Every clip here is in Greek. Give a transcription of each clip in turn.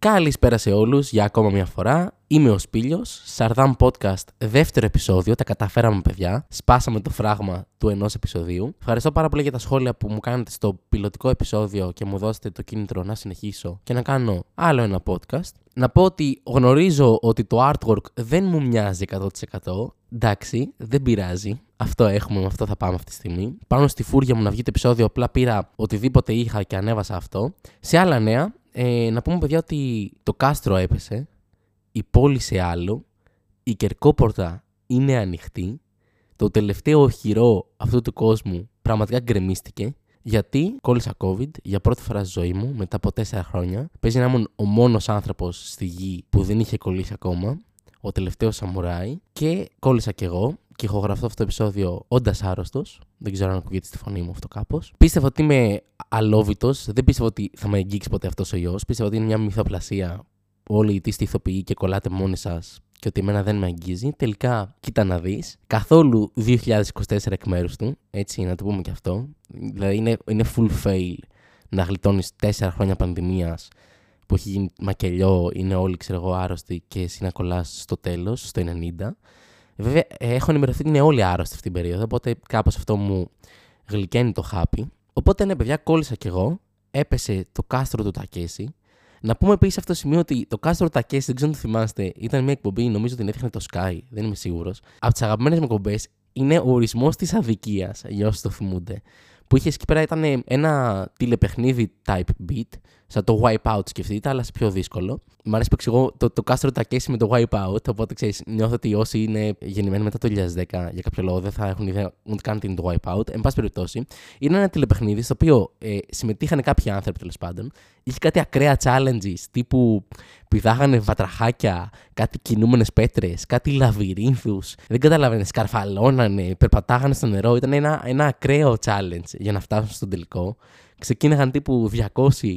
Καλησπέρα σε όλους για ακόμα μια φορά. Είμαι ο Σπίλιος. Σαρδάμ Podcast, δεύτερο επεισόδιο. Τα καταφέραμε, παιδιά. Σπάσαμε το φράγμα του ενός επεισοδίου. Ευχαριστώ πάρα πολύ για τα σχόλια που μου κάνετε στο πιλωτικό επεισόδιο και μου δώσετε το κίνητρο να συνεχίσω και να κάνω άλλο ένα podcast. Να πω ότι γνωρίζω ότι το artwork δεν μου μοιάζει 100%. Εντάξει, δεν πειράζει. Αυτό έχουμε, με αυτό θα πάμε αυτή τη στιγμή. Πάνω στη φούρια μου να βγει το επεισόδιο, απλά πήρα οτιδήποτε είχα και ανέβασα αυτό. Σε άλλα νέα, ε, να πούμε παιδιά ότι το κάστρο έπεσε, η πόλη σε άλλο, η κερκόπορτα είναι ανοιχτή, το τελευταίο οχυρό αυτού του κόσμου πραγματικά γκρεμίστηκε, γιατί κόλλησα COVID για πρώτη φορά στη ζωή μου μετά από τέσσερα χρόνια. Παίζει να ήμουν ο μόνος άνθρωπος στη γη που δεν είχε κολλήσει ακόμα, ο τελευταίος σαμουράι, και κόλλησα κι εγώ και ηχογραφώ αυτό το επεισόδιο όντας άρρωστος. Δεν ξέρω αν ακούγεται στη φωνή μου αυτό κάπως. Πίστευα ότι είμαι αλόβητος. Δεν πίστευα ότι θα με αγγίξει ποτέ αυτός ο ιό. Πίστευα ότι είναι μια μυθοπλασία. Όλοι οι είστε ηθοποιοί και κολλάτε μόνοι σας και ότι εμένα δεν με αγγίζει. Τελικά, κοίτα να δεις. Καθόλου 2024 εκ μέρους του. Έτσι, να το πούμε και αυτό. Δηλαδή, είναι, είναι full fail να γλιτώνεις 4 χρόνια πανδημίας που έχει γίνει μακελιό, είναι όλοι ξέρω εγώ άρρωστοι και εσύ να κολλάς στο τέλος, στο 90. Βέβαια, έχω ενημερωθεί ότι είναι όλοι άρρωστοι αυτή την περίοδο, οπότε κάπως αυτό μου γλυκαίνει το χάπι. Οπότε ναι, παιδιά, κόλλησα κι εγώ. Έπεσε το κάστρο του Τακέση. Να πούμε επίσης αυτό το σημείο ότι το κάστρο του Τακέση, δεν ξέρω αν το θυμάστε, ήταν μια εκπομπή, νομίζω ότι την έδειχνε το Sky, δεν είμαι σίγουρος. Από τις αγαπημένες μου εκπομπές είναι ο ορισμός της αδικίας, για όσοι το θυμούνται που είχε εκεί πέρα ήταν ένα τηλεπαιχνίδι type beat, σαν το Wipeout σκεφτείτε, αλλά σε πιο δύσκολο. Μ' αρέσει που εξηγώ το, το κάστρο τα κέσει με το Wipeout, οπότε ξέρεις, νιώθω ότι όσοι είναι γεννημένοι μετά το 2010 για κάποιο λόγο δεν θα έχουν ιδέα ούτε καν τι είναι το Wipeout. Εν πάση περιπτώσει, είναι ένα τηλεπαιχνίδι στο οποίο ε, συμμετείχαν κάποιοι άνθρωποι τέλος πάντων. Είχε κάτι ακραία challenges τύπου πηδάγανε βατραχάκια, κάτι κινούμενες πέτρες, κάτι λαβυρίνθους. Δεν καταλαβαίνε, σκαρφαλώνανε, περπατάγανε στο νερό. Ήταν ένα, ένα ακραίο challenge για να φτάσουν στον τελικό. Ξεκίναγαν τύπου 200,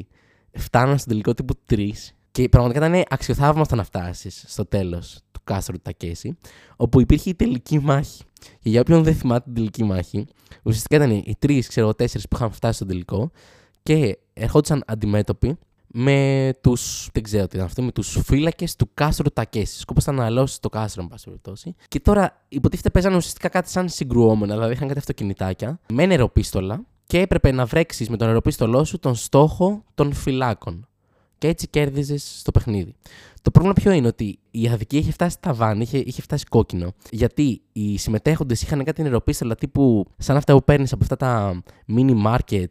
φτάναν στον τελικό τύπου 3. Και πραγματικά ήταν αξιοθαύμαστο να φτάσεις στο τέλος του κάστρου του Τακέση, όπου υπήρχε η τελική μάχη. Και για όποιον δεν θυμάται την τελική μάχη, ουσιαστικά ήταν οι τρεις, ξέρω τέσσερις που είχαν φτάσει στον τελικό και ερχόντουσαν αντιμέτωποι με τους. Δεν ξέρω τι ήταν αυτό, με τους φύλακες του κάστρου Τακέση. Σκόπος ήταν να αλώσει το κάστρο, εν πάση περιπτώσει. Και τώρα υποτίθεται παίζανε ουσιαστικά κάτι σαν συγκρουόμενα, δηλαδή είχαν κάτι αυτοκινητάκια με νεροπίστολα και έπρεπε να βρέξεις με τον νεροπίστολό σου τον στόχο των φυλάκων. Και έτσι κέρδιζες στο παιχνίδι. Το πρόβλημα ποιο είναι ότι η αδικία είχε φτάσει στα βάνη, είχε, είχε φτάσει κόκκινο. Γιατί οι συμμετέχοντες είχαν κάτι νεροπίστολα τύπου σαν αυτά που παίρνεις από αυτά τα mini market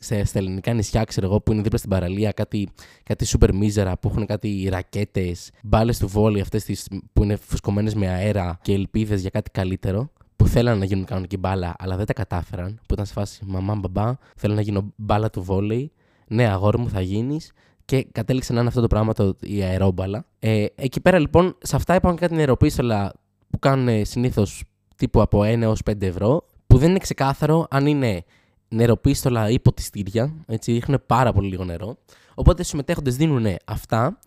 σε, στα ελληνικά νησιά, ξέρω εγώ, που είναι δίπλα στην παραλία, κάτι, κάτι super μίζερα που έχουν κάτι ρακέτες, μπάλες του βόλι, αυτές που είναι φουσκωμένες με αέρα και ελπίδες για κάτι καλύτερο που θέλανε να γίνουν κανονική μπάλα, αλλά δεν τα κατάφεραν. Που ήταν σε φάση μαμά, μπαμπά, θέλω να γίνω μπάλα του βόλεϊ. Ναι, αγόρι μου, θα γίνεις και κατέληξε να είναι αυτό το πράγμα το, η αερόμπαλα. Ε, εκεί πέρα λοιπόν, σε αυτά υπάρχουν κάτι νεροπίστολα που κάνουν συνήθως τύπου από 1 έως 5 ευρώ, που δεν είναι ξεκάθαρο αν είναι νεροπίστολα ή ποτιστήρια, έτσι, ρίχνουν πάρα πολύ λίγο νερό. Οπότε οι συμμετέχοντες δίνουν αυτά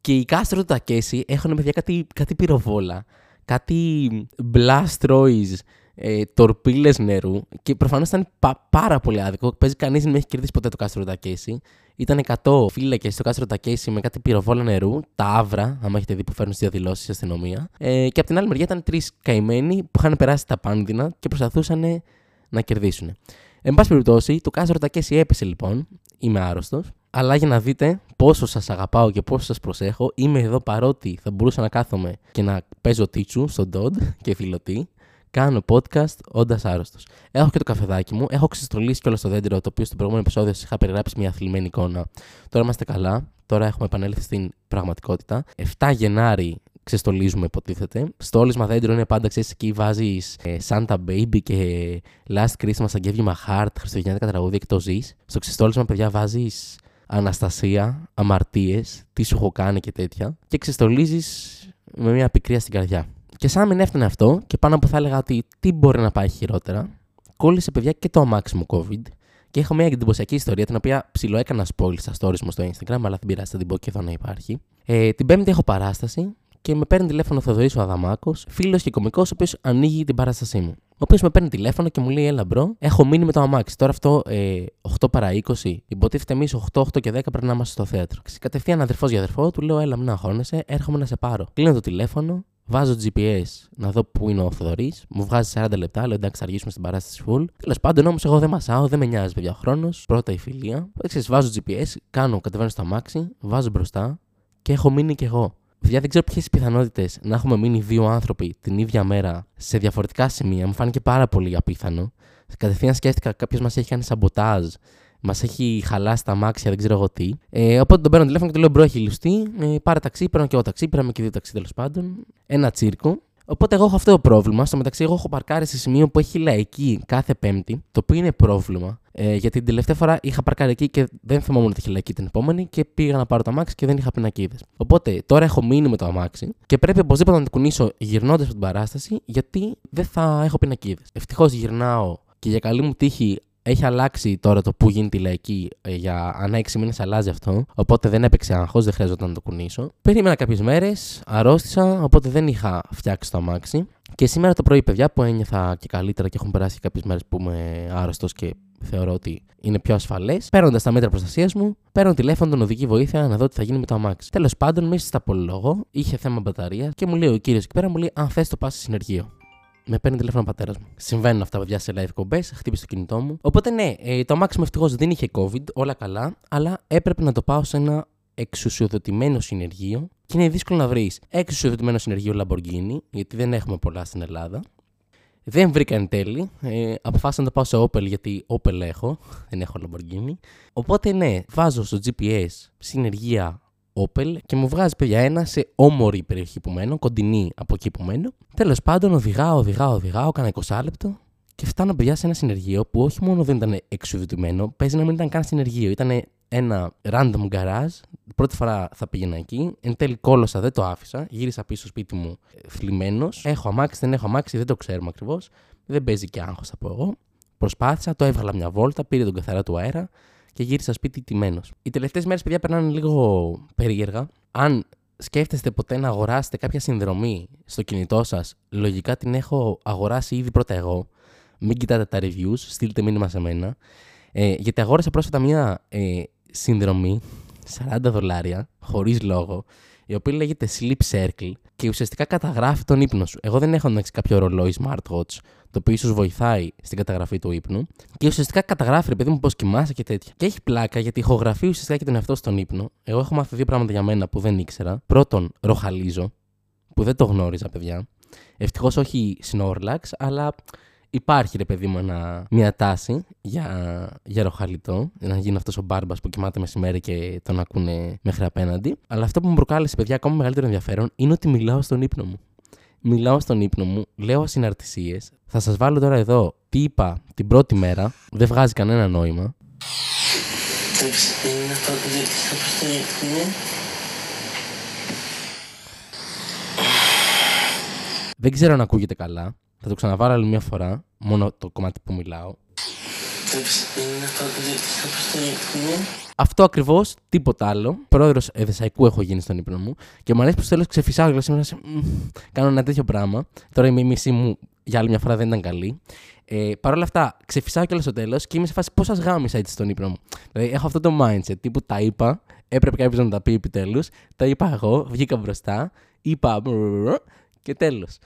και οι κάστρο του Τακέση έχουν παιδιά κάτι, κάτι πυροβόλα, κάτι blast toys ε, τορπίλες νερού και προφανώς ήταν πάρα πολύ άδικο. Παίζει κανείς δεν έχει κερδίσει ποτέ το κάστρο Τακέση. Ήταν 100 φύλακες στο κάστρο Τακέση με κάτι πυροβόλα νερού, τα άβρα, αν έχετε δει που φέρνουν στις διαδηλώσεις η αστυνομία. Ε, και από την άλλη μεριά ήταν τρεις καημένοι που είχαν περάσει τα πάνδυνα και προσπαθούσαν να κερδίσουν. Εν πάση περιπτώσει, το κάστρο Τακέση έπεσε λοιπόν. Είμαι άρρωστος. Αλλά για να δείτε πόσο σας αγαπάω και πόσο σας προσέχω, είμαι εδώ παρότι θα μπορούσα να κάθομαι και να παίζω τίτσου στον Dodd και φιλωτή. Κάνω podcast όντας άρρωστος. Έχω και το καφεδάκι μου. Έχω ξεστολίσει κιόλας το δέντρο, το οποίο στο προηγούμενο επεισόδιο σας είχα περιγράψει μια θλιμμένη εικόνα. Τώρα είμαστε καλά. Τώρα έχουμε επανέλθει στην πραγματικότητα. 7 Γενάρη ξεστολίζουμε, υποτίθεται. Στόλισμα δέντρο είναι πάντα, ξέρεις, εκεί βάζεις ε, Santa Baby και Last Christmas I gave you my heart, χριστουγεννιάτικα τραγούδια και το ζεις. Στο ξεστόλισμα, παιδιά, βάζεις Αναστασία, αμαρτίες, τι σου έχω κάνει και τέτοια. Και ξεστολίζεις με μια πικρία στην καρδιά. Και σαν να μην έφτανε αυτό, και πάνω που θα έλεγα ότι τι μπορεί να πάει χειρότερα, κόλλησε παιδιά και το αμάξι μου COVID. Και έχω μια εντυπωσιακή ιστορία, την οποία ψιλοέκανα spoil στα stories μου στο Instagram, αλλά δεν πειράζει, θα την πω και εδώ να υπάρχει. Ε, την Πέμπτη έχω παράσταση και με παίρνει τηλέφωνο ο Θοδωρής ο Αδαμάκος, φίλος και κωμικός, ο οποίος ανοίγει την παράστασή μου. Ο οποίος με παίρνει τηλέφωνο και μου λέει: Έλα, bro, έχω μείνει με το αμάξι. Τώρα αυτό ε, 8 παρα 20, υποτίθεται εμείς 8, 8 και 10 πρέπει να είμαστε στο θέατρο. Κατευθείαν αδερφός για αδερφό, του λέω: Έλα, μην αγχώνεσαι, έρχομαι να σε πάρω. Κλείνω το τηλέφωνο, Βάζω GPS να δω πού είναι ο Θοδωρή. Μου βγάζει 40 λεπτά. Λέω εντάξει, θα αργήσουμε στην παράσταση full. Τέλος πάντων όμως, εγώ δεν μασάω, δεν με νοιάζει παιδιά χρόνος. Πρώτα η φιλία. Έτσι, βάζω GPS, κάνω, κατεβαίνω στο αμάξι, βάζω μπροστά και έχω μείνει κι εγώ. Παιδιά, δεν ξέρω ποιες πιθανότητες να έχουμε μείνει δύο άνθρωποι την ίδια μέρα σε διαφορετικά σημεία. Μου φάνηκε πάρα πολύ απίθανο. Κατευθείαν σκέφτηκα κάποιος μας έχει κάνει σαμποτάζ μας έχει χαλάσει τα μάξια, δεν ξέρω εγώ τι. Ε, οπότε τον παίρνω τηλέφωνο και του λέω: Μπρο, έχει ληστεί. Ε, πάρε ταξί, παίρνω και εγώ ταξί. Πήραμε και δύο ταξί τέλος πάντων. Ένα τσίρκο. Οπότε εγώ έχω αυτό το πρόβλημα. Στο μεταξύ, εγώ έχω παρκάρει σε σημείο που έχει λαϊκή κάθε Πέμπτη, το οποίο είναι πρόβλημα. Ε, γιατί την τελευταία φορά είχα παρκάρει εκεί και δεν θυμόμουν ότι είχε λαϊκή την επόμενη και πήγα να πάρω το αμάξι και δεν είχα πινακίδες. Οπότε τώρα έχω μείνει με το αμάξι και πρέπει οπωσδήποτε να την κουνήσω γυρνώντας από την παράσταση γιατί δεν θα έχω πινακίδες. Ευτυχώς γυρνάω και για καλή μου τύχη έχει αλλάξει τώρα το που γίνεται η λαϊκή. Ε, για ανά 6 μήνες αλλάζει αυτό. Οπότε δεν έπαιξε άγχος, δεν χρειαζόταν να το κουνήσω. Περίμενα κάποιες μέρες, αρρώστησα, οπότε δεν είχα φτιάξει το αμάξι. Και σήμερα το πρωί, παιδιά, που ένιωθα και καλύτερα και έχουν περάσει κάποιες μέρες που είμαι άρρωστος και θεωρώ ότι είναι πιο ασφαλές. Παίρνοντας τα μέτρα προστασίας μου, παίρνω τηλέφωνο τον οδική βοήθεια να δω τι θα γίνει με το αμάξι. Τέλος πάντων, μέσα στα απολογώ, είχε θέμα μπαταρία και μου λέει ο κύριος εκεί πέρα, μου λέει αν θες το πας σε συνεργείο. Με παίρνει τηλέφωνο ο πατέρας μου. Συμβαίνουν αυτά παιδιά σε live κομπές, χτύπησε το κινητό μου. Οπότε ναι, ε, το αμάξι μου ευτυχώς δεν είχε COVID, όλα καλά, αλλά έπρεπε να το πάω σε ένα εξουσιοδοτημένο συνεργείο και είναι δύσκολο να βρεις εξουσιοδοτημένο συνεργείο Lamborghini, γιατί δεν έχουμε πολλά στην Ελλάδα. Δεν βρήκα εν τέλει. Ε, αποφάσισα να το πάω σε Opel γιατί Opel έχω, δεν έχω Lamborghini. Οπότε ναι, βάζω στο GPS συνεργεία Opel και μου βγάζει παιδιά ένα σε όμορη περιοχή που μένω, κοντινή από εκεί που μένω. Τέλος πάντων, οδηγάω, οδηγάω, οδηγάω, κάνα 20 λεπτό και φτάνω παιδιά σε ένα συνεργείο που όχι μόνο δεν ήταν εξουδητημένο, παίζει να μην ήταν καν συνεργείο. Ήταν ένα random garage. Πρώτη φορά θα πήγαινα εκεί. Εν τέλει κόλωσα, δεν το άφησα. Γύρισα πίσω στο σπίτι μου θλιμμένος. Έχω αμάξι, δεν έχω αμάξι, δεν το ξέρουμε ακριβώς. Δεν παίζει και άγχος, θα πω εγώ. Προσπάθησα, το έβγαλα μια βόλτα, πήρε τον καθαρά του αέρα και γύρισα σπίτι τιμένος. Οι τελευταίες μέρες, παιδιά, περνάνε λίγο περίεργα. Αν σκέφτεστε ποτέ να αγοράσετε κάποια συνδρομή στο κινητό σας, λογικά την έχω αγοράσει ήδη πρώτα εγώ. Μην κοιτάτε τα reviews, στείλτε μήνυμα σε μένα. Ε, γιατί αγόρασα πρόσφατα μια ε, συνδρομή 40 δολάρια, χωρίς λόγο, η οποία λέγεται Sleep Circle και ουσιαστικά καταγράφει τον ύπνο σου. Εγώ δεν έχω να κάποιο ρολόι smartwatch το οποίο ίσως βοηθάει στην καταγραφή του ύπνου. Και ουσιαστικά καταγράφει, ρε παιδί μου, πώς κοιμάσαι και τέτοια. Και έχει πλάκα γιατί ηχογραφεί ουσιαστικά και τον εαυτό στον ύπνο. Εγώ έχω μάθει δύο πράγματα για μένα που δεν ήξερα. Πρώτον, ροχαλίζω, που δεν το γνώριζα, παιδιά. Ευτυχώς όχι Snorlax, αλλά υπάρχει ρε παιδί μου ένα, μια τάση για, για ροχαλιτό. Να γίνει αυτός ο μπάρμπας που κοιμάται μεσημέρι και τον ακούνε μέχρι απέναντι. Αλλά αυτό που μου προκάλεσε, παιδιά, ακόμα μεγαλύτερο ενδιαφέρον είναι ότι μιλάω στον ύπνο μου μιλάω στον ύπνο μου, λέω ασυναρτησίες. Θα σας βάλω τώρα εδώ τι είπα την πρώτη μέρα. Δεν βγάζει κανένα νόημα. Δεν ξέρω αν ακούγεται καλά. Θα το ξαναβάλω άλλη μια φορά. Μόνο το κομμάτι που μιλάω. Αυτό ακριβώς, τίποτα άλλο. Πρόεδρος Εδεσαϊκού έχω γίνει στον ύπνο μου και μου αρέσει που τέλος ξεφυσάω και σήμερα κάνω ένα τέτοιο πράγμα. Τώρα η μίμησή μου για άλλη μια φορά δεν ήταν καλή. Ε, Παρ' όλα αυτά, ξεφυσάω κιόλα στο τέλος και είμαι σε φάση πώς σας γάμισα έτσι στον ύπνο μου. Δηλαδή, έχω αυτό το mindset τύπου τα είπα, έπρεπε κάποιος να τα πει επιτέλους. Τα είπα εγώ, βγήκα μπροστά, είπα και τέλος.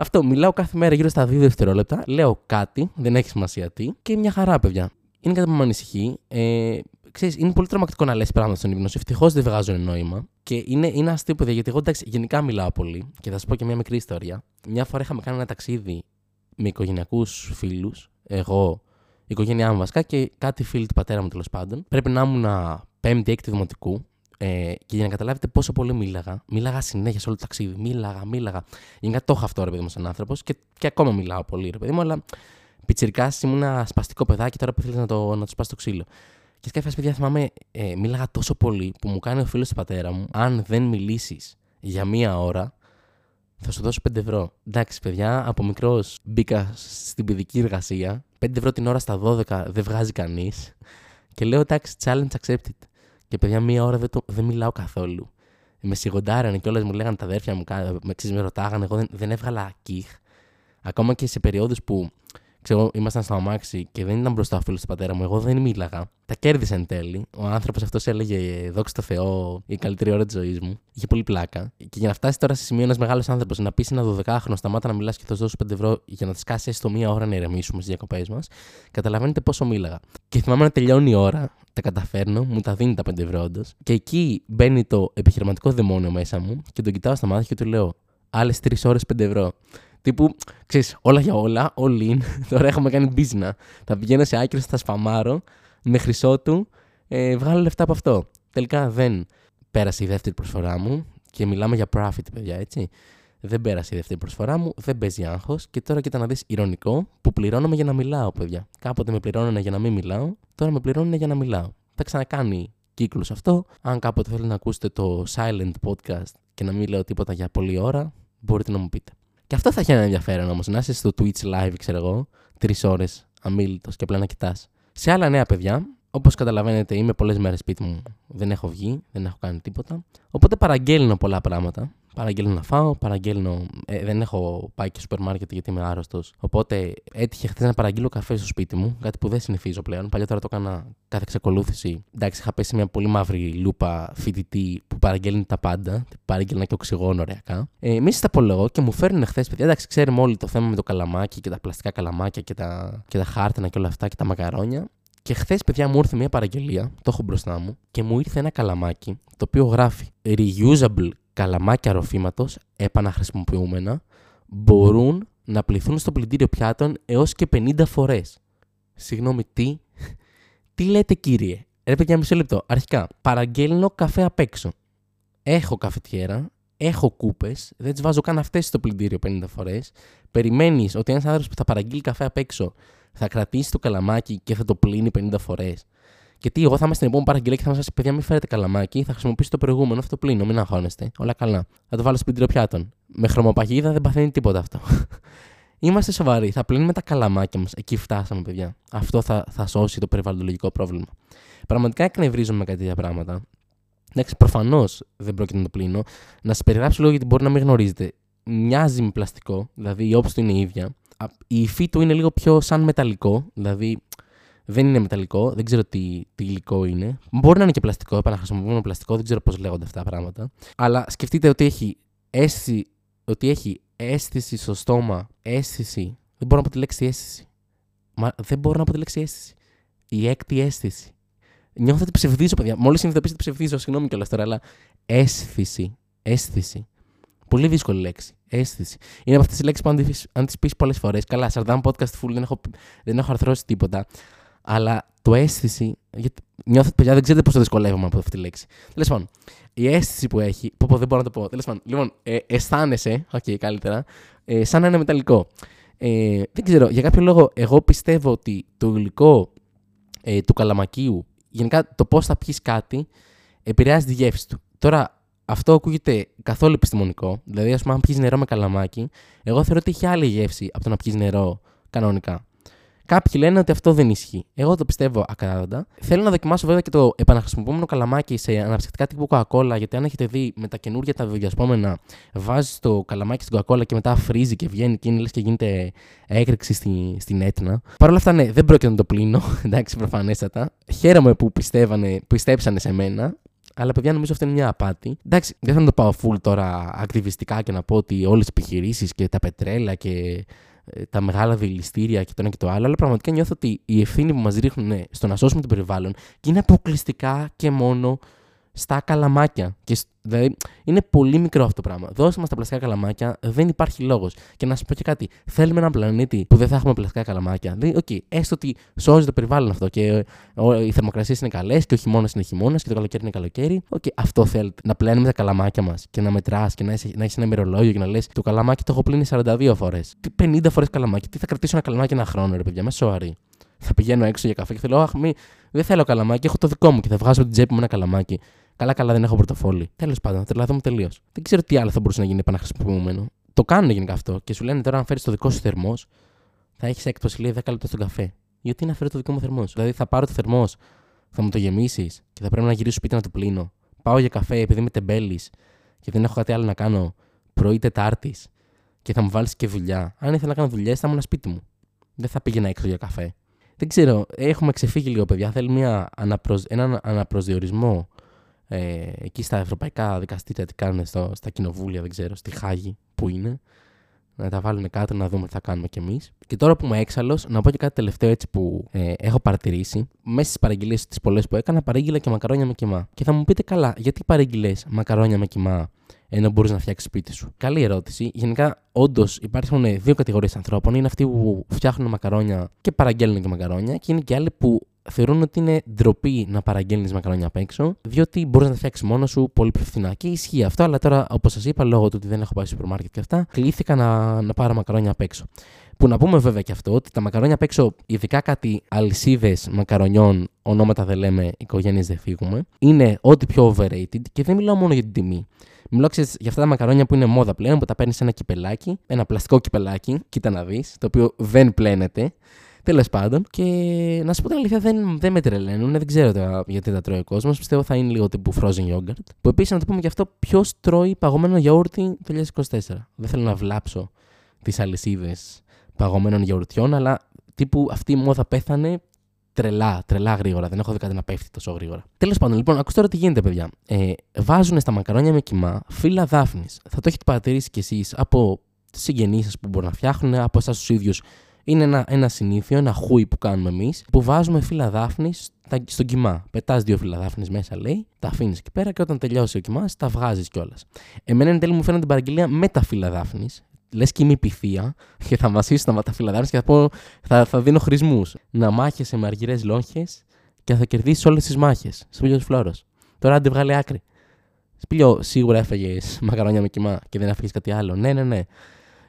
Αυτό, μιλάω κάθε μέρα γύρω στα 2 δευτερόλεπτα, λέω κάτι, δεν έχει σημασία τι, και μια χαρά, παιδιά. Είναι κάτι που με ανησυχεί. Ε, ξέρεις, είναι πολύ τρομακτικό να λες πράγματα στον ύπνο σου. Ευτυχώς δεν βγάζουν νόημα. Και είναι, είναι αστείο, παιδιά, γιατί εγώ εντάξει, γενικά μιλάω πολύ. Και θα σα πω και μια μικρή ιστορία. Μια φορά είχαμε κάνει ένα ταξίδι με οικογενειακούς φίλους. Εγώ, η οικογένειά μου βασικά και κάτι φίλοι του πατέρα μου τέλος πάντων. Πρέπει να ήμουν πέμπτη-έκτη δημοτικού. Ε, και για να καταλάβετε πόσο πολύ μίλαγα, μίλαγα συνέχεια σε όλο το ταξίδι. Μίλαγα, μίλαγα. Γενικά το έχω αυτό, ρε παιδί μου, σαν άνθρωπος και, και ακόμα μιλάω πολύ, ρε παιδί μου, αλλά πιτσυρικά ήμουν ένα σπαστικό παιδάκι τώρα που θέλεις να το, να το σπάσει το ξύλο. Και σκέφτεσαι, παιδιά, θυμάμαι, ε, μίλαγα τόσο πολύ που μου κάνει ο φίλος του πατέρα μου, αν δεν μιλήσεις για μία ώρα, θα σου δώσω 5 ευρώ. Εντάξει, παιδιά, από μικρός μπήκα στην παιδική εργασία. 5 ευρώ την ώρα στα 12 δεν βγάζει κανείς. Και λέω, εντάξει, challenge accepted. Και παιδιά, μία ώρα δεν, το, δεν μιλάω καθόλου. με σιγοντάρανε και όλε μου λέγανε τα αδέρφια μου, με, με ρωτάγανε. Εγώ δεν, δεν έβγαλα κύχ. Ακόμα και σε περιόδους που ξέρω, ήμασταν στο αμάξι και δεν ήταν μπροστά ο φίλος του πατέρα μου, εγώ δεν μίλαγα. Τα κέρδισε εν τέλει. Ο άνθρωπος αυτός έλεγε Δόξα τω Θεώ, η καλύτερη ώρα της ζωής μου. Είχε πολύ πλάκα. Και για να φτάσει τώρα σε σημείο ένας μεγάλος άνθρωπος να πεις ένα 12χρονο σταμάτα να μιλάς και θα σου δώσω 5 ευρώ για να τη κάσει έστω μία ώρα να ηρεμήσουμε στις διακοπές μας, καταλαβαίνετε πόσο μίλαγα. Και θυμάμαι να τελειώνει η ώρα, τα καταφέρνω, μου τα δίνει τα 5 ευρώ όντως. Και εκεί μπαίνει το επιχειρηματικό δαιμόνιο μέσα μου και τον κοιτάω στα μάτια και του λέω Άλλες 3 ώρες 5 ευρώ. Τύπου, ξέρεις, όλα για όλα, all in. Τώρα έχουμε κάνει business. Θα πηγαίνω σε άκρη, θα σπαμάρω με χρυσό του, ε, βγάλω λεφτά από αυτό. Τελικά δεν πέρασε η δεύτερη προσφορά μου και μιλάμε για profit, παιδιά, έτσι. Δεν πέρασε η δεύτερη προσφορά μου, δεν παίζει άγχος και τώρα κοίτα να δεις ηρωνικό που πληρώνομαι για να μιλάω, παιδιά. Κάποτε με πληρώνανε για να μην μιλάω, τώρα με πληρώνουν για να μιλάω. Θα ξανακάνει κύκλος αυτό. Αν κάποτε θέλετε να ακούσετε το silent podcast και να μην λέω τίποτα για πολλή ώρα, μπορείτε να μου πείτε. Και αυτό θα έχει ένα ενδιαφέρον όμως, να είσαι στο Twitch live, ξέρω εγώ, τρεις ώρες αμήλυτο και απλά να κοιτάς. Σε άλλα νέα παιδιά, όπως καταλαβαίνετε, είμαι πολλές μέρες σπίτι μου. Δεν έχω βγει, δεν έχω κάνει τίποτα. Οπότε παραγγέλνω πολλά πράγματα. Παραγγέλνω να φάω, παραγγέλνω. Ε, δεν έχω πάει και σούπερ μάρκετ γιατί είμαι άρρωστος. Οπότε έτυχε χθες να παραγγείλω καφέ στο σπίτι μου, κάτι που δεν συνηθίζω πλέον. Παλιότερα το έκανα κάθε εξακολούθηση. Εντάξει, είχα πέσει μια πολύ μαύρη λούπα φοιτητή που παραγγέλνει τα πάντα. Παραγγέλνα και οξυγόνο ωριακά. Ε, μη στα πω λόγο και μου φέρνουν χθες, παιδιά. Εντάξει, ξέρουμε όλοι το θέμα με το καλαμάκι και τα πλαστικά καλαμάκια και τα, και τα χάρτινα και όλα αυτά και τα μακαρόνια. Και χθες, παιδιά, μου ήρθε μια παραγγελία, το έχω μπροστά μου, και μου ήρθε ένα καλαμάκι το οποίο γράφει Reusable καλαμάκια ροφήματος επαναχρησιμοποιούμενα μπορούν να πληθούν στο πλυντήριο πιάτων έως και 50 φορές. Συγγνώμη, τι. τι λέτε, κύριε; Ρε παιδιά, μισό λεπτό. Αρχικά, παραγγέλνω καφέ απ' έξω. Έχω καφετιέρα, έχω κούπες, δεν τις βάζω καν αυτές στο πλυντήριο 50 φορές. Περιμένεις ότι ένας άνθρωπος που θα παραγγείλει καφέ απ' έξω θα κρατήσει το καλαμάκι και θα το πλύνει 50 φορές. Γιατί εγώ θα είμαι στην επόμενη παραγγελία και θα μα πει: Παιδιά, μην φέρετε καλαμάκι, θα χρησιμοποιήσω το προηγούμενο, αυτό το πλύνω, μην αγχώνεστε. Όλα καλά. Θα το βάλω στην πιάτων. Με χρωμοπαγίδα δεν παθαίνει τίποτα αυτό. Είμαστε σοβαροί. Θα πλύνουμε τα καλαμάκια μας. Εκεί φτάσαμε, παιδιά. Αυτό θα, θα σώσει το περιβαλλοντολογικό πρόβλημα. Πραγματικά εκνευρίζομαι με κάτι τέτοια πράγματα. Εντάξει, προφανώς δεν πρόκειται να το πλύνω. Να σας περιγράψω λίγο γιατί μπορεί να μην γνωρίζετε. Μοιάζει με πλαστικό, δηλαδή η όψη του είναι η ίδια. Η υφή του είναι λίγο πιο σαν μεταλλικό, δηλαδή δεν είναι μεταλλικό, δεν ξέρω τι, τι υλικό είναι. Μπορεί να είναι και πλαστικό, επαναχρησιμοποιούμε πλαστικό, δεν ξέρω πώς λέγονται αυτά τα πράγματα. Αλλά σκεφτείτε ότι έχει αίσθηση, ότι έχει αίσθηση στο στόμα, αίσθηση. Δεν μπορώ να πω τη λέξη αίσθηση. Μα δεν μπορώ να πω τη λέξη αίσθηση. Η έκτη αίσθηση. Νιώθω ότι ψευδίζω, παιδιά. Μόλις συνειδητοποιήσω ότι ψευδίζω, συγγνώμη κιόλας τώρα, αλλά αίσθηση. Αίσθηση. Πολύ δύσκολη λέξη. Αίσθηση. Είναι από αυτές τις λέξεις που αν τις πεις πολλές φορές. Καλά, Σαρδάμ podcast full δεν έχω, δεν έχω αρθρώσει τίποτα. Αλλά το αίσθηση. Γιατί νιώθω ότι παιδιά δεν ξέρετε πόσο δυσκολεύομαι από αυτή τη λέξη. Τέλος πάντων, η αίσθηση που έχει. Πω, πω, δεν μπορώ να το πω. Τέλος πάντων, λοιπόν, ε, αισθάνεσαι, οκέι, okay, καλύτερα, ε, σαν να είναι μεταλλικό. Ε, δεν ξέρω, για κάποιο λόγο, εγώ πιστεύω ότι το υλικό ε, του καλαμακίου, γενικά το πώς θα πιεις κάτι, επηρεάζει τη γεύση του. Τώρα, αυτό ακούγεται καθόλου επιστημονικό. Δηλαδή, ας πούμε, αν πιεις νερό με καλαμάκι, εγώ θεωρώ ότι έχει άλλη γεύση από το να πιεις νερό κανονικά. Κάποιοι λένε ότι αυτό δεν ισχύει. Εγώ το πιστεύω ακράδαντα. Θέλω να δοκιμάσω βέβαια και το επαναχρησιμοποιούμενο καλαμάκι σε αναψυκτικά τύπου Coca-Cola, γιατί αν έχετε δει με τα καινούργια τα βιοδιασπόμενα, βάζεις το καλαμάκι στην Coca-Cola και μετά φρίζει και βγαίνει και είναι λες και γίνεται έκρηξη στη, στην έτνα. Παρ' όλα αυτά, ναι, δεν πρόκειται να το πλύνω. Εντάξει, προφανέστατα. Χαίρομαι που πιστεύανε, πιστέψανε σε μένα. Αλλά παιδιά, νομίζω αυτό είναι μια απάτη. Εντάξει, δεν θα το πάω full τώρα ακτιβιστικά και να πω ότι όλες τι επιχειρήσεις και τα πετρέλα και ε, τα μεγάλα δηληστήρια και το ένα και το άλλο, αλλά πραγματικά νιώθω ότι η ευθύνη που μας ρίχνουν στο να σώσουμε το περιβάλλον και είναι αποκλειστικά και μόνο στα καλαμάκια. Και, δηλαδή, είναι πολύ μικρό αυτό το πράγμα. Δώστε μας τα πλαστικά καλαμάκια, δεν υπάρχει λόγος. Και να σα πω και κάτι. Θέλουμε έναν πλανήτη που δεν θα έχουμε πλαστικά καλαμάκια. Δηλαδή, okay, έστω ότι σώζει το περιβάλλον αυτό και ε, οι θερμοκρασίες είναι καλές και ο χειμώνας είναι χειμώνας και το καλοκαίρι είναι καλοκαίρι. Okay, αυτό θέλετε. Να πλένουμε τα καλαμάκια μας και να μετράς και να έχει, να ένα ημερολόγιο και να λες το καλαμάκι το έχω πλύνει 42 φορές. Τι 50 φορές καλαμάκι. Τι θα κρατήσω ένα καλαμάκι ένα χρόνο, ρε παιδιά, με σοβαρή θα πηγαίνω έξω για καφέ και θέλω, Αχ, μη, δεν θέλω καλαμάκι, έχω το δικό μου και θα βγάζω την τσέπη μου ένα καλαμάκι. Καλά, καλά, δεν έχω πορτοφόλι. Τέλος πάντων, τρελαθούμε τελείως. Δεν ξέρω τι άλλο θα μπορούσε να γίνει επαναχρησιμοποιούμενο. Το κάνουν γενικά αυτό και σου λένε τώρα, αν φέρεις το δικό σου θερμός, θα έχεις έκπτωση λέει 10 λεπτά στον καφέ. Γιατί να φέρω το δικό μου θερμός; Δηλαδή θα πάρω το θερμός, θα μου το γεμίσεις και θα πρέπει να γυρίσω σπίτι να το πλύνω. Πάω για καφέ επειδή είμαι τεμπέλης και δεν έχω κάτι άλλο να κάνω πρωί Τετάρτης και θα μου βάλεις και δουλειά. Αν ήθελα να κάνω δουλειές, θα ήμουν σπίτι μου. Δεν θα πήγαινα έξω για καφέ. Δεν ξέρω, έχουμε ξεφύγει λίγο, παιδιά. Θέλει μια αναπροσ... έναν αναπροσδιορισμό ε, εκεί στα ευρωπαϊκά δικαστήρια, τι κάνουν στο, στα κοινοβούλια, δεν ξέρω, στη Χάγη που είναι. Να τα βάλουν κάτω να δούμε τι θα κάνουμε κι εμείς. Και τώρα που είμαι έξαλλος, να πω και κάτι τελευταίο έτσι που ε, έχω παρατηρήσει. Μέσα στις παραγγελίες τις πολλές που έκανα, παρήγγειλα και μακαρόνια με κοιμά. Και θα μου πείτε καλά, γιατί παρήγγειλες μακαρόνια με κοιμά ενώ μπορείς να φτιάξεις σπίτι σου; Καλή ερώτηση. Γενικά, όντως υπάρχουν δύο κατηγορίες ανθρώπων. Είναι αυτοί που φτιάχνουν μακαρόνια και παραγγέλνουν και μακαρόνια, και είναι και άλλοι που θεωρούν ότι είναι ντροπή να παραγγέλνεις μακαρόνια απ' έξω, διότι μπορείς να τα φτιάξεις μόνος σου πολύ πιο φθηνά. Και ισχύει αυτό, αλλά τώρα, όπως σας είπα, λόγω του ότι δεν έχω πάει στο σούπερ μάρκετ και αυτά, κλήθηκα να, να πάρω μακαρόνια απ' έξω. Που να πούμε βέβαια και αυτό, ότι τα μακαρόνια απ' έξω, ειδικά κάτι αλυσίδες μακαρονιών, ονόματα δεν λέμε, οικογένειες δεν φύγουμε, είναι ό,τι πιο overrated και δεν μιλάω μόνο για την τιμή. Μιλάω ξέρεις, για αυτά τα μακαρόνια που είναι μόδα πλέον, που τα παίρνεις σε ένα κυπελάκι, ένα πλαστικό κυπελάκι, κοίτα να δεις, το οποίο δεν πλένεται. Τέλος πάντων, και να σου πω την αλήθεια, δεν, δεν με τρελαίνουν. Δεν ξέρω τώρα γιατί τα τρώει ο κόσμος. Πιστεύω θα είναι λίγο τύπου frozen yogurt. Που επίσης να το πούμε και αυτό, ποιος τρώει παγωμένο γιαούρτι το 2024. Δεν θέλω να βλάψω τις αλυσίδες παγωμένων γιαουρτιών, αλλά τύπου αυτή η μόδα πέθανε τρελά, τρελά γρήγορα. Δεν έχω δει κάτι να πέφτει τόσο γρήγορα. Τέλος πάντων, λοιπόν, ακούστε τώρα τι γίνεται, παιδιά. Ε, βάζουν στα μακαρόνια με κοιμά φύλλα δάφνης. Θα το έχετε παρατηρήσει κι εσείς από συγγενείς σας που μπορούν να φτιάχνουν, από εσάς τους ίδιους. Είναι ένα, ένα συνήθιο, ένα χούι που κάνουμε εμείς, που βάζουμε φύλλα δάφνης στον κοιμά. Πετάς δύο φύλλα δάφνης μέσα, λέει, τα αφήνεις εκεί πέρα και όταν τελειώσει ο κοιμάς, τα βγάζεις κιόλας. Εμένα εν τέλει μου φαίνεται την παραγγελία με τα φύλλα δάφνης, λες και είμαι πυθία και θα μασίσω τα ματαφυλαδάρε και θα, πω, θα, θα δίνω χρησμούς. Να μάχεσαι με αργυρές λόγχες και θα κερδίσεις όλες τις μάχες. Σπίλιο Φλόρο. Τώρα αν βγάλει άκρη. Σπίλιο, σίγουρα έφεγε μακαρόνια με κοιμά και δεν έφεγε κάτι άλλο. Ναι, ναι, ναι.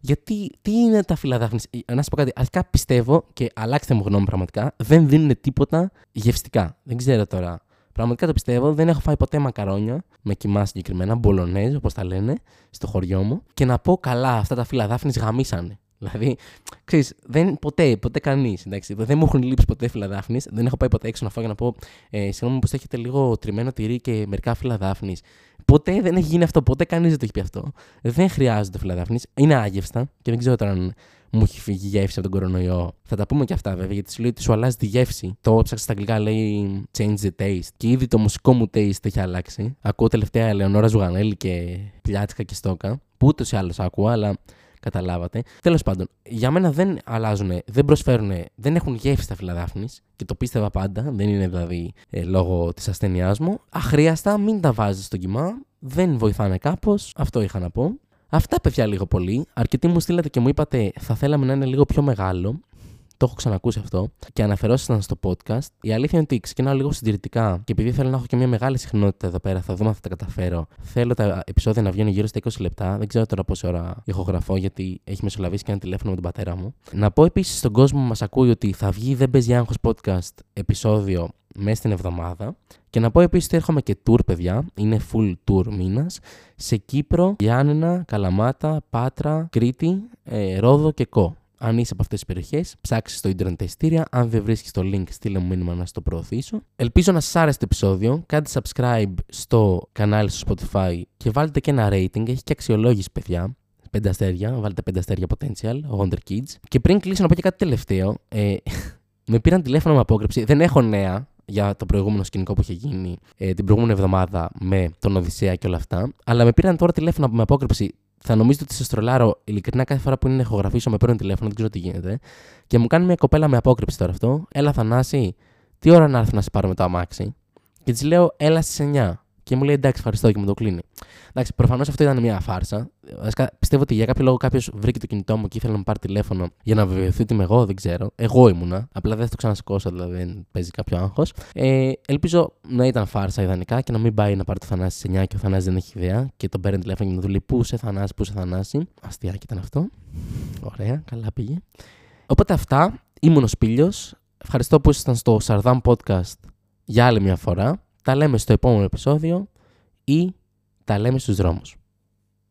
Γιατί, τι είναι τα φυλαδάφνη. Ε, να σα πω κάτι. Αρχικά πιστεύω και αλλάξτε μου γνώμη πραγματικά, δεν δίνουν τίποτα γευστικά. Δεν ξέρω τώρα Πραγματικά το πιστεύω. Δεν έχω φάει ποτέ μακαρόνια με κοιμά συγκεκριμένα, μπολονέζ όπως τα λένε, στο χωριό μου. Και να πω καλά, αυτά τα φύλλα δάφνης γαμίσανε. Δηλαδή, ξέρεις, δεν, ποτέ, ποτέ κανείς. Δεν μου έχουν λείψει ποτέ φύλλα δάφνης. Δεν έχω πάει ποτέ έξω να φάω για να πω, ε, συγγνώμη, πω έχετε λίγο τριμμένο τυρί και μερικά φύλλα δάφνης. Ποτέ δεν έχει γίνει αυτό. Ποτέ κανείς δεν το έχει πει αυτό. Δεν χρειάζεται φύλλα δάφνη. Είναι άγευστα και δεν ξέρω τώρα αν μου έχει φύγει η γεύση από τον κορονοϊό. Θα τα πούμε και αυτά βέβαια, γιατί σου λέει ότι σου αλλάζει τη γεύση. Το έψαξα στα αγγλικά λέει change the taste. Και ήδη το μουσικό μου taste έχει αλλάξει. Ακούω τελευταία Ελεονόρα Ζουγανέλη και Πλιάτσικα και Στόκα. Που ούτως ή άλλως ακούω, αλλά καταλάβατε. Τέλος πάντων, για μένα δεν αλλάζουν, δεν προσφέρουν, δεν έχουν γεύση τα φυλαδάφνη και το πίστευα πάντα. Δεν είναι δηλαδή ε, λόγω της ασθένειάς μου. Αχρίαστα, μην τα βάζεις στο κοιμά. Δεν βοηθάνε κάπως. Αυτό είχα να πω. Αυτά παιδιά λίγο πολύ. Αρκετοί μου στείλατε και μου είπατε θα θέλαμε να είναι λίγο πιο μεγάλο. Το έχω ξανακούσει αυτό και αναφερόσασταν στο podcast. Η αλήθεια είναι ότι ξεκινάω λίγο συντηρητικά και επειδή θέλω να έχω και μια μεγάλη συχνότητα εδώ πέρα, θα δούμε αν θα τα καταφέρω. Θέλω τα επεισόδια να βγαίνουν γύρω στα 20 λεπτά. Δεν ξέρω τώρα πόση ώρα ηχογραφώ γιατί έχει μεσολαβήσει και ένα τηλέφωνο με τον πατέρα μου. Να πω επίσης στον κόσμο που μας ακούει ότι θα βγει Δεν Παίζει Άγχος podcast επεισόδιο μέσα στην εβδομάδα. Και να πω επίσης ότι έρχομαι και tour, παιδιά. Είναι full tour μήνας. Σε Κύπρο, Γιάννενα, Καλαμάτα, Πάτρα, Κρήτη, ε, Ρόδο και Κό. Αν είσαι από αυτές τις περιοχές, ψάξει στο ίντερνετ τα ειστήρια. Αν δεν βρίσκεις το link, στείλε μου μήνυμα να στο προωθήσω. Ελπίζω να σας άρεσε το επεισόδιο. Κάντε subscribe στο κανάλι στο Spotify και βάλτε και ένα rating. Έχει και αξιολόγηση, παιδιά. Πέντε αστέρια, βάλτε πέντε αστέρια potential, Wonder Kids. Και πριν κλείσω να πω και κάτι τελευταίο. Ε, με πήραν τηλέφωνο με απόκρυψη. Δεν έχω νέα για το προηγούμενο σκηνικό που είχε γίνει ε, την προηγούμενη εβδομάδα με τον Οδυσσέα και όλα αυτά. Αλλά με πήραν τώρα τηλέφωνο με απόκρυψη. Θα νομίζετε ότι σα τρολάρω ειλικρινά κάθε φορά που είναι να ηχογραφήσω με παίρνουν τηλέφωνο, δεν ξέρω τι γίνεται. Και μου κάνει μια κοπέλα με απόκρυψη τώρα αυτό. Έλα, Θανάση, τι ώρα να έρθει να σε πάρω με το αμάξι; Και της λέω, έλα στις 9. Και μου λέει εντάξει, ευχαριστώ και μου το κλείνει. Εντάξει, προφανώς αυτό ήταν μια φάρσα. Πιστεύω ότι για κάποιο λόγο κάποιος βρήκε το κινητό μου και ήθελε να μου πάρει τηλέφωνο για να βεβαιωθεί ότι είμαι εγώ, δεν ξέρω. Εγώ ήμουνα. Απλά δεν θα το ξανασηκώσω, δηλαδή δεν παίζει κάποιο άγχος. Ε, ελπίζω να ήταν φάρσα ιδανικά και να μην πάει να πάρει το Θανάση σε 9 και ο Θανάσης δεν έχει ιδέα και τον παίρνει τηλέφωνο και να του λέει Πού σε Θανάση, πού σε Θανάση; Αστιάκι ήταν αυτό. Ωραία, καλά πήγε. Οπότε αυτά. Ήμουν ο Σπίλιος. Ευχαριστώ που ήσασταν στο Sardam Podcast για άλλη μια φορά. Τα λέμε στο επόμενο επεισόδιο ή τα λέμε στους δρόμους.